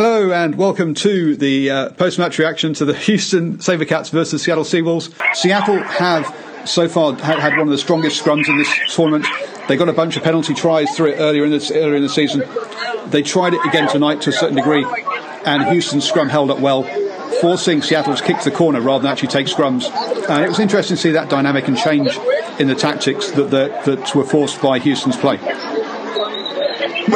Hello and welcome to the uh, post-match reaction to the Houston SaberCats versus Seattle Seawolves. Seattle have so far had, one of the strongest scrums in this tournament. They got a bunch of penalty tries through it earlier in, this, earlier in the season. They tried it again tonight to a certain degree, and Houston's scrum held up well, forcing Seattle to kick the corner rather than actually take scrums. And it was interesting to see that dynamic and change in the tactics that, that, that were forced by Houston's play.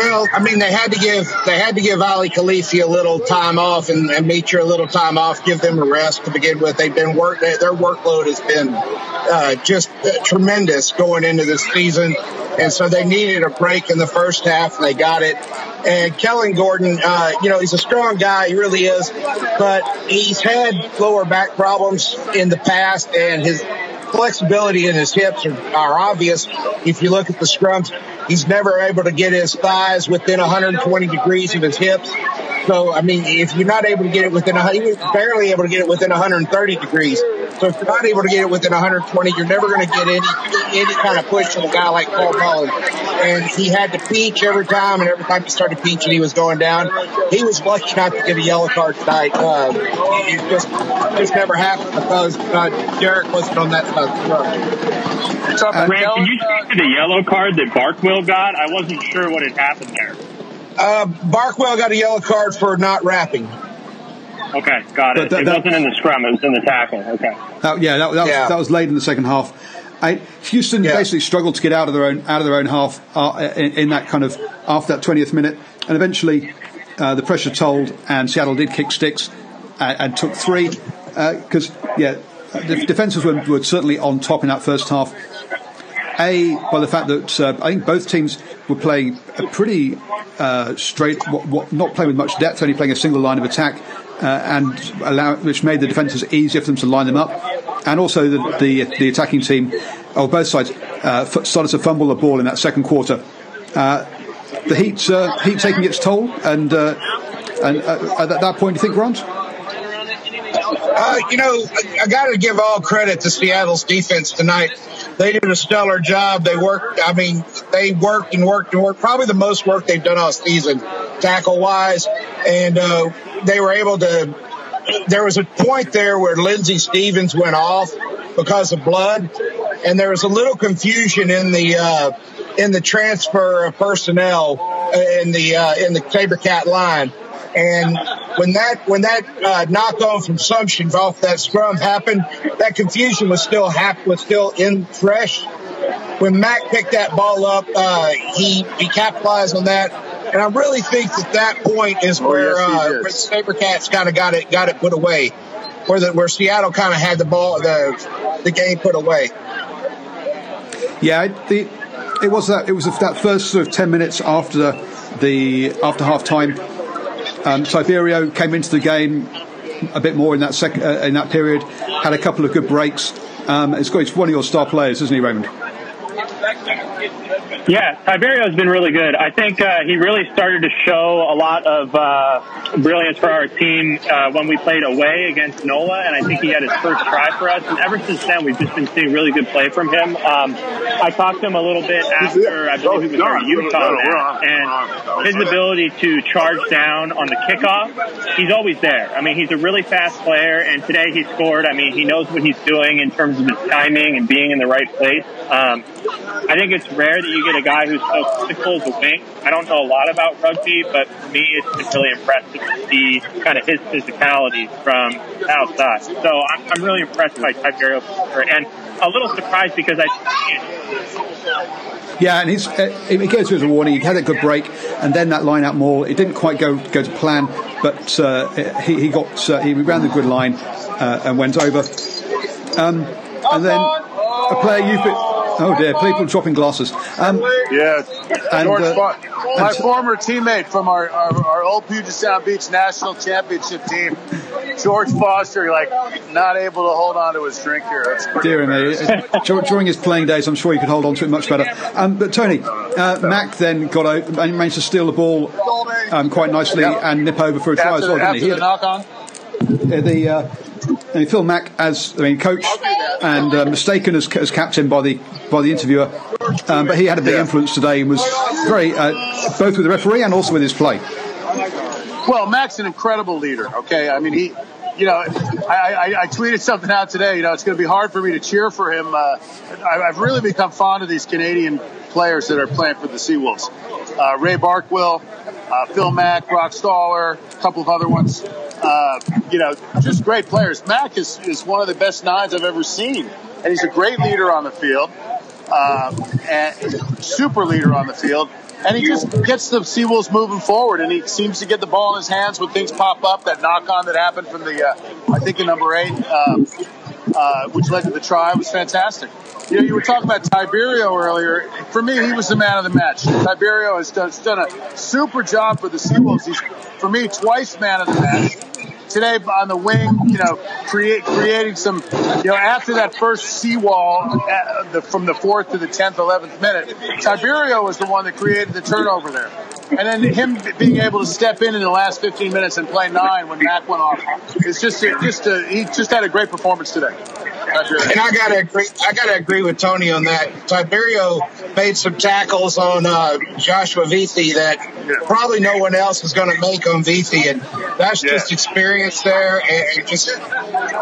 Well, I mean, they had to give they had to give Aly Khalefi a little time off and, and Mitra a little time off, give them a rest to begin with. They've been work their workload has been uh, just uh, tremendous going into this season, and so they needed a break in the first half, and they got it. And Kellen Gordon, uh, you know, he's a strong guy, he really is, but he's had lower back problems in the past, and his flexibility in his hips are, are obvious. If you look at the scrums, he's never able to get his thighs within 120 degrees of his hips. So, I mean, if you're not able to get it within, a, he was barely able to get it within 130 degrees. So if you're not able to get it within 120, you're never going to get any any kind of push from a guy like Paul Mullen. And he had to peach every time, and every time he started peaching, he was going down. He was lucky not to get a yellow card tonight. Uh, it just just never happened because uh, Derek wasn't on that side of the road. So, uh, Grant, can you speak to the yellow card that Barkwell got? I wasn't sure what had happened there. Uh, Barkwell got a yellow card for not wrapping. Okay, got it. That, it wasn't in the scrum; it was in the tackle. Okay. That, yeah, that, that, yeah. Was, that was late in the second half. I, Houston yeah. basically struggled to get out of their own out of their own half uh, in, in, that kind of after that 20th minute, and eventually uh, the pressure told, and Seattle did kick sticks and, and took three because uh, yeah, the defenses were, were certainly on top in that first half. A, by the fact that uh, I think both teams were playing a pretty uh, straight, not playing with much depth, only playing a single line of attack, uh, and allow, which made the defences easier for them to line them up. And also the, the, the attacking team, or both sides, uh, started to fumble the ball in that second quarter. Uh, the heat, uh, heat taking its toll, and and at that point, do you think, Grant? Uh, you know, I, I got to give all credit to Seattle's defense tonight. They did a stellar job. They worked. I mean, they worked and worked and worked. Probably the most work they've done all season, tackle wise, and uh, they were able to. There was a point there where Lindsey Stevens went off because of blood, and there was a little confusion in the uh, in the transfer of personnel in the uh, in the SaberCat line. And when that when that uh, knock on from Sumption off that scrum happened, that confusion was still hap- was still in fresh. When Mac picked that ball up, uh, he he capitalized on that, and I really think that that point is oh, where, yes, uh, where the SaberCats kind of got it got it put away, where the, where Seattle kind of had the ball the the game put away. Yeah, the, it was that it was that first sort of ten minutes after the, the after half time um, Tiberio came into the game a bit more in that sec- uh, in that period, had a couple of good breaks. Um, it's, it's one of your star players, isn't he, Raymond? Yeah, Tiberio has been really good. I think uh, he really started to show a lot of uh, brilliance for our team uh, when we played away against NOLA, and I think he had his first try for us. And ever since then, we've just been seeing really good play from him. Um, I talked to him a little bit after I believe he was our Utah and his ability to charge down on the kickoff, he's always there. I mean, he's a really fast player, and today he scored. I mean, he knows what he's doing in terms of his timing and being in the right place. Um, I think it's rare that you get a guy who's so physical as a wing. I don't know a lot about rugby, but for me, it's been really impressive to see kind of his physicality from outside. So I'm, I'm really impressed by Tiberio and a little surprised because I. Yeah, and he's uh, he goes as a warning. He had a good break, and then that line out more. It didn't quite go go to plan, but uh, he, he got uh, he ran the good line uh, and went over. Um, and then a player you've been, Oh dear, people dropping glasses. Um, yeah, and, George, uh, my and, former teammate from our, our, our, old Puget Sound Beach national championship team, George Foster, like not able to hold on to his drink here. Dear me, during his playing days, I'm sure he could hold on to it much better. Um, but Tony, uh, Mac then got out and managed to steal the ball um, quite nicely yep. and nip over for a try as well, didn't he? The knock on. The uh, I mean, Phil Mack as I mean coach and uh, mistaken as, as captain by the by the interviewer, um, but he had a big yeah. influence today and was very uh, both with the referee and also with his play. Well, Mac's an incredible leader. Okay, I mean he you know, I, I, I, tweeted something out today. You know, it's going to be hard for me to cheer for him. Uh, I, have really become fond of these Canadian players that are playing for the Seawolves. Uh, Ray Barkwell, uh, Phil Mack, Brock Staller, a couple of other ones. Uh, you know, just great players. Mac is, is one of the best nines I've ever seen, and he's a great leader on the field, uh, super leader on the field and he just gets the Seawolves moving forward, and he seems to get the ball in his hands when things pop up. That knock on that happened from the, uh, I think, in number eight, um, uh, which led to the try, was fantastic. You know, you were talking about Tiberio earlier. For me, he was the man of the match. Tiberio has done, done a super job for the Seawolves. He's, for me, twice man of the match today on the wing, you know, create, creating some, you know, after that first seawall uh, the, from the fourth to the 10th, 11th minute, Tiberio was the one that created the turnover there. And then him being able to step in in the last 15 minutes and play nine when Mac went off, it's just, just a, he just had a great performance today. And I gotta agree. I gotta agree with Tony on that. Tiberio made some tackles on uh, Joshua Vethi that yeah. probably no one else is going to make on Vethi, and that's yeah. just experience there, and, and just it,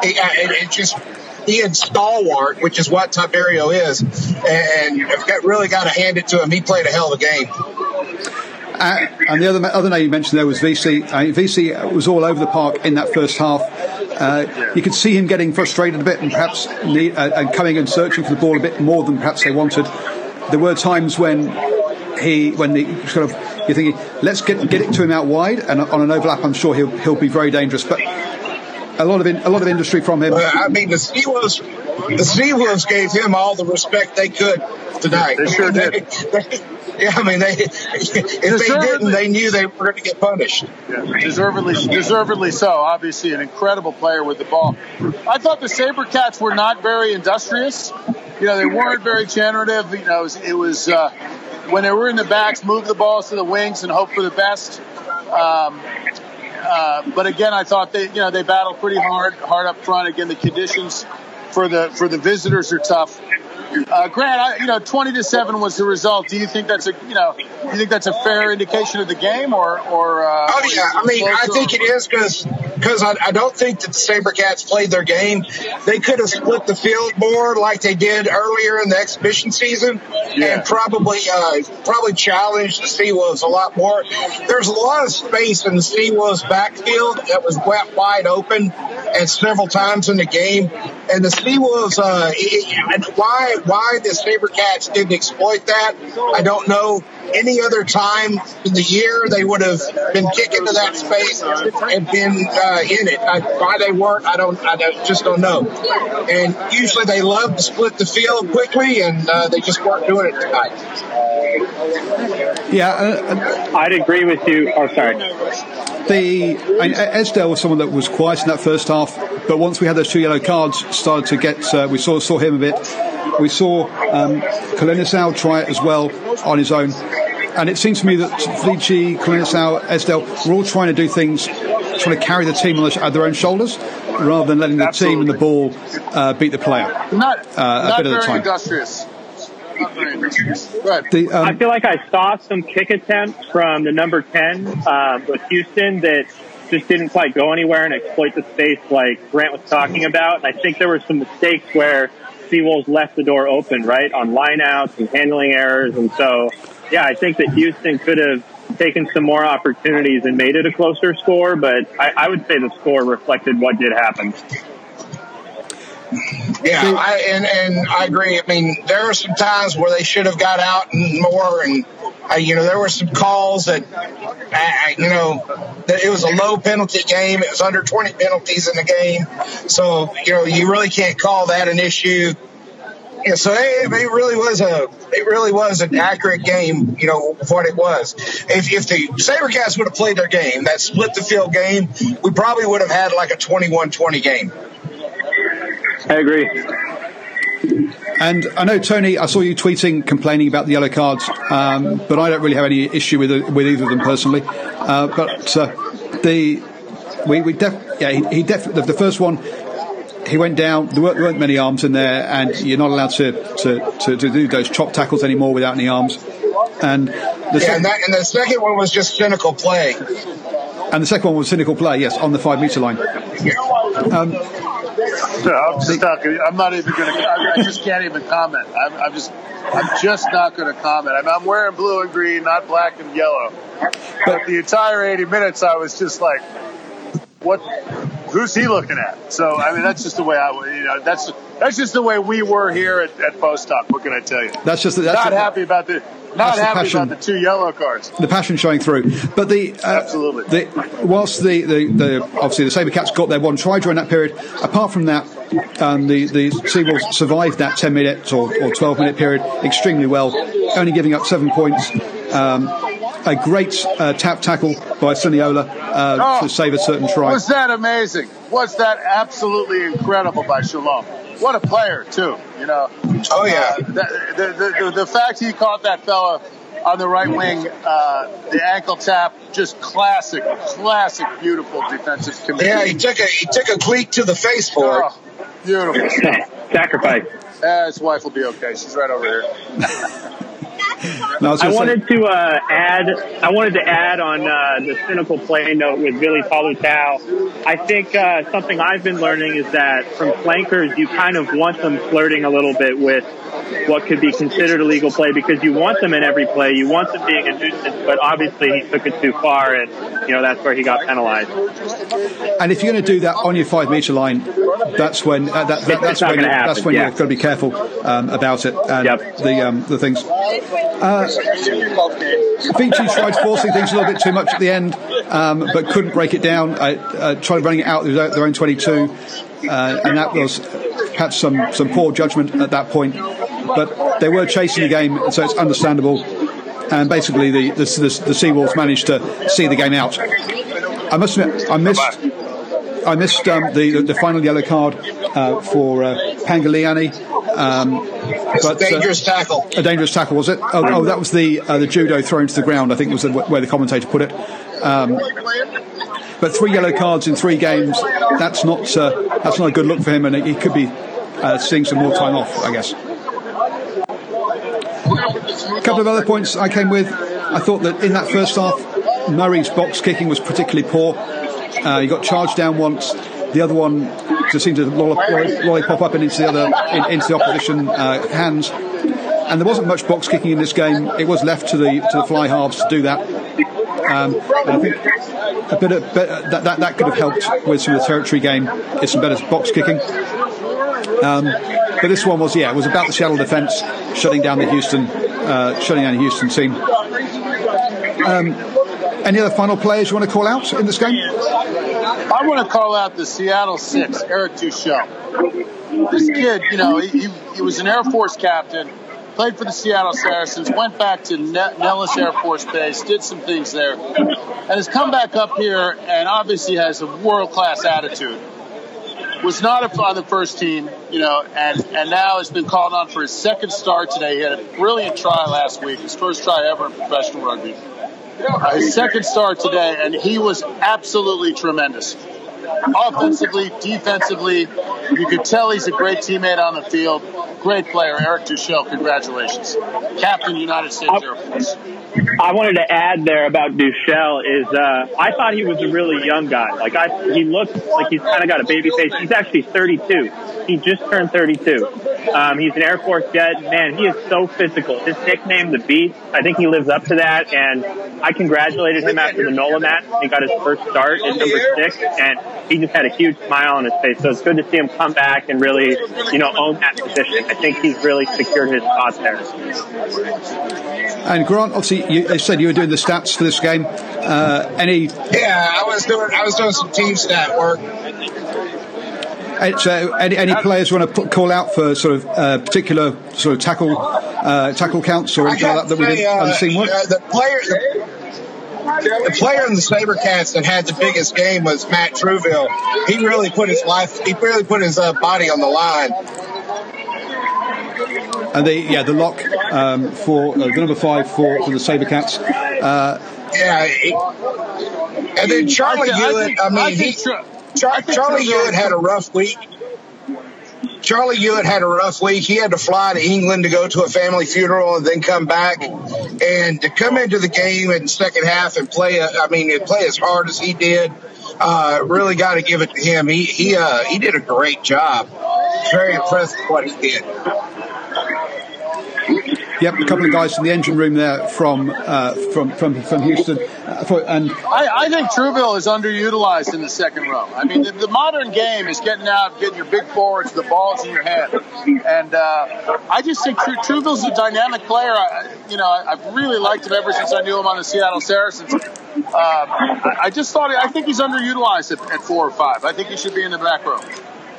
it, it just he is stalwart, which is what Tiberio is, and I've got, really got to hand it to him. He played a hell of a game. Uh, and the other other name you mentioned there was VC. Uh, VC was all over the park in that first half. Uh, you could see him getting frustrated a bit and perhaps need, uh, and coming and searching for the ball a bit more than perhaps they wanted. There were times when he, when the sort of you're thinking, let's get get it to him out wide, and on an overlap, I'm sure he'll he'll be very dangerous. But a lot of in, a lot of industry from him. I mean, the Steelers, the Sea Wolves gave him all the respect they could tonight. They sure did. yeah, I mean, they if they didn't, they knew they were going to get punished. Yeah, deservedly, deservedly so. Obviously, an incredible player with the ball. I thought the SaberCats were not very industrious. You know, they weren't very generative. You know, it was, it was uh, when they were in the backs, move the balls to the wings and hope for the best. Um, uh, but again, I thought they, you know, they battled pretty hard, hard up front. Again, the conditions for the for the visitors are tough. Uh, Grant, I, you know, twenty to seven was the result. Do you think that's a, you know, do you think that's a fair indication of the game, or, or? Uh, oh yeah, I mean, I think it is because because I, I, don't think that the SaberCats played their game. They could have split the field more like they did earlier in the exhibition season, yeah. and probably uh, probably challenged the Seawolves a lot more. There's a lot of space in the Seawolves backfield that was wet wide open, and several times in the game, and the Seawolves, uh, why why the SaberCats didn't exploit that, I don't know. Any other time in the year, they would have been kicking to that space and been uh, in it. I, why they weren't, I don't, I just don't know. And usually they love to split the field quickly, and uh, they just weren't doing it tonight. Yeah, uh, uh I'd agree with you. Oh, sorry. The I mean, Esdale was someone that was quiet in that first half, but once we had those two yellow cards, started to get. Uh, we saw saw him a bit. We saw um, Kolinisau try it as well on his own. And it seems to me that Vici, Kolinisau, Esdale were all trying to do things, trying to carry the team on their own shoulders rather than letting the Absolutely. team and the ball uh, beat the player. Not, uh, not very industrious. The, um, I feel like I saw some kick attempts from the number 10 uh, with Houston that just didn't quite go anywhere and exploit the space like Grant was talking about. And I think there were some mistakes where Seawolves left the door open, right, on lineouts and handling errors. And so, yeah, I think that Houston could have taken some more opportunities and made it a closer score, but I, I would say the score reflected what did happen. Yeah, I, and and I agree. I mean, there are some times where they should have got out and more, and uh, you know, there were some calls that, uh, you know, that it was a low penalty game. It was under 20 penalties in the game, so you know, you really can't call that an issue. Yeah, so it, it really was a it really was an accurate game, you know, what it was. If, if the SaberCats would have played their game, that split the field game, we probably would have had like a 21-20 game. I agree. And I know Tony, I saw you tweeting, complaining about the yellow cards, um, but I don't really have any issue with with either of them personally. Uh, but uh, the we, we def, yeah he, he def, the, the, first one he went down. There weren't, there weren't, many arms in there, and you're not allowed to, to, to, to do those chop tackles anymore without any arms. And the, yeah, and, that, and the second one was just cynical play. And the second one was cynical play, yes, on the five meter line. Um, no, I'm just not. Gonna, I'm not even going to. I just can't even comment. I'm, I'm just. I'm just not going to comment. I'm, I'm, wearing blue and green, not black and yellow. But the entire 80 minutes, I was just like, "What? Who's he looking at?" So I mean, that's just the way I. You know, that's that's just the way we were here at, at Post Talk. What can I tell you? That's just. That's not happy about the not happy passion, about the two yellow cards. The passion showing through, but the uh, absolutely. The, whilst the, the, the obviously the Sabercats got their one try during that period. Apart from that, um, the the Seawolves survived that ten minute or, or twelve minute period extremely well, only giving up seven points. Um, a great uh, tap tackle by Suniula uh, oh, to save a certain try. Was that amazing? Was that absolutely incredible by Shalom? What a player too, you know. Oh yeah. Uh, the, the, the, the, fact he caught that fella on the right wing, uh, the ankle tap, just classic, classic, beautiful defensive commitment. Yeah, he took a he took a cleat to the face for it. Oh, beautiful. Sacrifice. Uh, his wife will be okay. She's right over here. no, I, I wanted to uh, add. I wanted to add on uh, the cynical play note with Vili Taulutau. I think uh, something I've been learning is that from flankers, you kind of want them flirting a little bit with what could be considered a legal play because you want them in every play. You want them being a nuisance, but obviously he took it too far, and you know that's where he got penalized. And if you're going to do that on your five meter line, that's when uh, that, that, that's, when that's when yeah. you're going to be careful um, about it and yep. the um, the things. Uh, Vici tried forcing things a little bit too much at the end, um, but couldn't break it down. I uh, tried running it out without their own 22, uh, and that was perhaps some, some poor judgment at that point. But they were chasing the game, so it's understandable. And basically, the the, the, the Seawolves managed to see the game out. I must admit, I missed I missed um, the the final yellow card uh, for uh, Pangiliani. Um, but, a uh, dangerous uh, tackle. A dangerous tackle was it? Oh, oh that was the uh, the judo thrown to the ground. I think was the, where the commentator put it. Um, but three yellow cards in three games. That's not uh, that's not a good look for him, and he could be uh, seeing some more time off, I guess. A couple of other points I came with. I thought that in that first half, Murray's box kicking was particularly poor. Uh, he got charged down once. The other one just seemed to lollipop up and into the other in, into the opposition uh, hands. And there wasn't much box kicking in this game. It was left to the to the fly halves to do that. Um, I think a bit of that, that that could have helped with some of the territory game. It's some better box kicking. Um, but this one was yeah, it was about the Seattle defence shutting down the Houston uh, shutting down the Houston team. Um, any other final players you want to call out in this game? I want to call out the Seattle Six, Eric Duechle. This kid, you know, he, he was an Air Force captain, played for the Seattle Saracens, went back to Nellis Air Force Base, did some things there, and has come back up here and obviously has a world class attitude. Was not on the first team, you know, and, and now has been called on for his second start today. He had a brilliant try last week, his first try ever in professional rugby. His second start today, and he was absolutely tremendous. Offensively, defensively, you could tell he's a great teammate on the field. Great player, Eric Duechle. Congratulations, Captain United States Air Force. I wanted to add there about Duechle is uh, I thought he was a really young guy. Like I, he looked like he's kind of got a baby face. He's actually 32. He just turned 32. Um, he's an Air Force jet. Man, he is so physical. His nickname, the Beast. I think he lives up to that. And I congratulated him after the NOLA match. He got his first start at number six, and he just had a huge smile on his face. So it's good to see him come back and really, you know, own that position. I think he's really secured his spot there. And Grant, obviously, you said you were doing the stats for this game. Uh, any? Yeah, I was doing. I was doing some team stat work. So, any, any players want to put, call out for sort of uh, particular sort of tackle uh, tackle counts or anything like that that we didn't uh, unseen Uh, the player, the, the, player in the Sabercats that had the biggest game was Matt Trouville. He really put his life. He really put his uh, body on the line. And the yeah the lock um, for uh, the number five for, for the Sabercats. Uh, yeah, he, and then Charlie Hewitt. I, mean, he, Char- Charlie Hewitt had a rough week. Charlie Hewitt had a rough week. He had to fly to England to go to a family funeral and then come back. And to come into the game in the second half and play, I mean, play as hard as he did, uh, really got to give it to him. He he uh, he did a great job. Very impressed with what he did. Yep, a couple of guys from the engine room there from uh, from, from from Houston, uh, for, and I, I, think Trouville is underutilized in the second row. I mean, the, the, modern game is getting out, getting your big forwards, the balls in your head, and uh, I just think Tru- Trouville's a dynamic player. I, you know, I, have really liked him ever since I knew him on the Seattle Saracens. I, I, just thought I think he's underutilized at, at four or five. I think he should be in the back row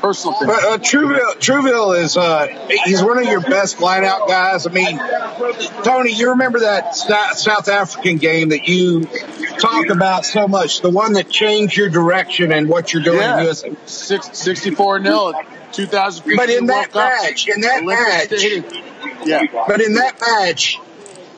personal thing. But uh, Trouville, Trouville is uh, he's one of your best line out guys. I mean, Tony, you remember that South African game that you talk about so much, the one that changed your direction and what you're doing yeah. in Six, 64 0 2000. But in that match, in that Olympic match, yeah. But in that match,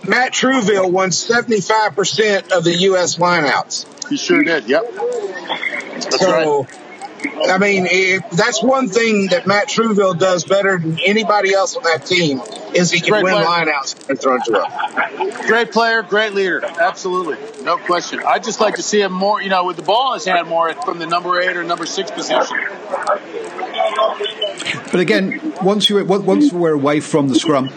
Matt Trouville won 75% of the U.S. lineouts. He sure did. Yep. That's so, right. I mean, it, that's one thing that Matt Trouville does better than anybody else on that team is he can great win lineouts and throw to up. Great player, great leader, absolutely, no question. I'd just like to see him more, you know, with the ball in his hand more from the number eight or number six position. But again, once you once we're away from the scrum,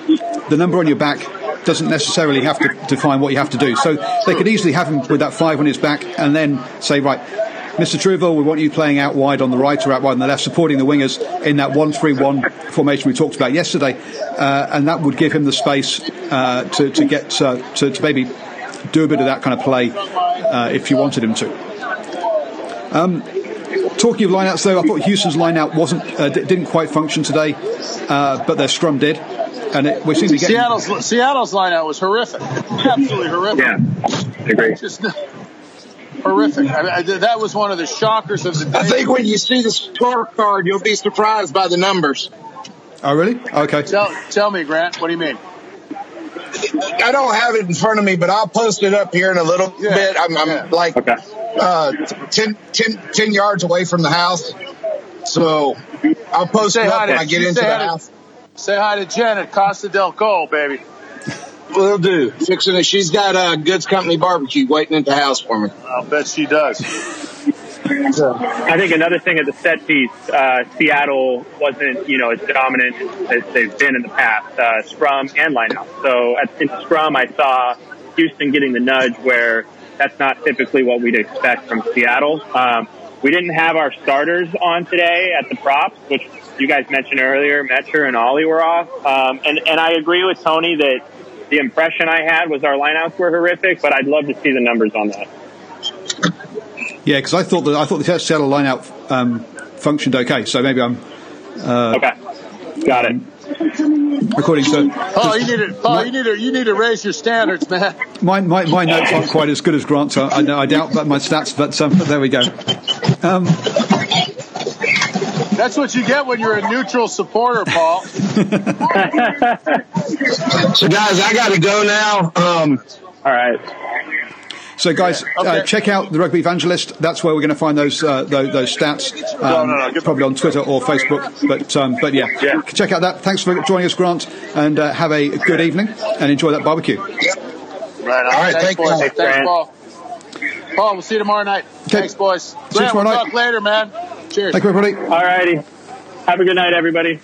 the number on your back doesn't necessarily have to define what you have to do. So they could easily have him with that five on his back and then say, right, Mr. Trouville, we want you playing out wide on the right or out wide on the left, supporting the wingers in that 1 3 1 formation we talked about yesterday. Uh, and that would give him the space uh, to, to get uh, to, to, maybe do a bit of that kind of play uh, if you wanted him to. Um, talking of lineouts, though, I thought Houston's lineout wasn't uh, didn't quite function today, uh, but their scrum did. And it, we seem to get Seattle's Seattle's lineout was horrific, absolutely horrific. Yeah, I agree. Just, horrific. I, I, that was one of the shockers of the day. I think when you see the scorecard, you'll be surprised by the numbers. Oh, really? Okay. Tell, tell me, Grant, what do you mean? I don't have it in front of me, but I'll post it up here in a little yeah. bit. I'm, I'm yeah. like okay. uh, 10, 10, 10, yards away from the house. So I'll post say it up when I get into the house. Say hi to Jen at Costa del Cole, baby. Will do. Fixing it. She's got a uh, Goods Company barbecue waiting at the house for me. I'll bet she does. I think another thing at the set piece, uh, Seattle wasn't, you know, as dominant as they've been in the past, uh, scrum and lineout. So at, in scrum, I saw Houston getting the nudge where that's not typically what we'd expect from Seattle. Um, we didn't have our starters on today at the props, which you guys mentioned earlier. Metcher and Ollie were off. Um, and, and I agree with Tony that the impression I had was our lineouts were horrific, but I'd love to see the numbers on that. Yeah, because I thought that I thought the Seattle lineout um, functioned okay. So maybe I'm uh, okay. Got it. According to oh, you need to oh, you need to you need to raise your standards, man. My my, my notes aren't quite as good as Grant's. I, I doubt that my stats, but, um, but there we go. Um, that's what you get when you're a neutral supporter, Paul. so, guys, I got to go now. Um, All right. So, guys, uh, okay. uh, check out the Rugby Evangelist. That's where we're going to find those uh, those, those, stats. Um, no, no, no. Probably on Twitter or Facebook. But um, but yeah. yeah. check out that. Thanks for joining us, Grant, and uh, have a good evening and enjoy that barbecue. Right. All right. Thanks, boys. Thanks, Paul. Paul, we'll see you tomorrow night. Okay. Thanks, boys. See you tomorrow we'll night. Talk later, man. Cheers. Thank you, everybody. All righty. Have a good night, everybody.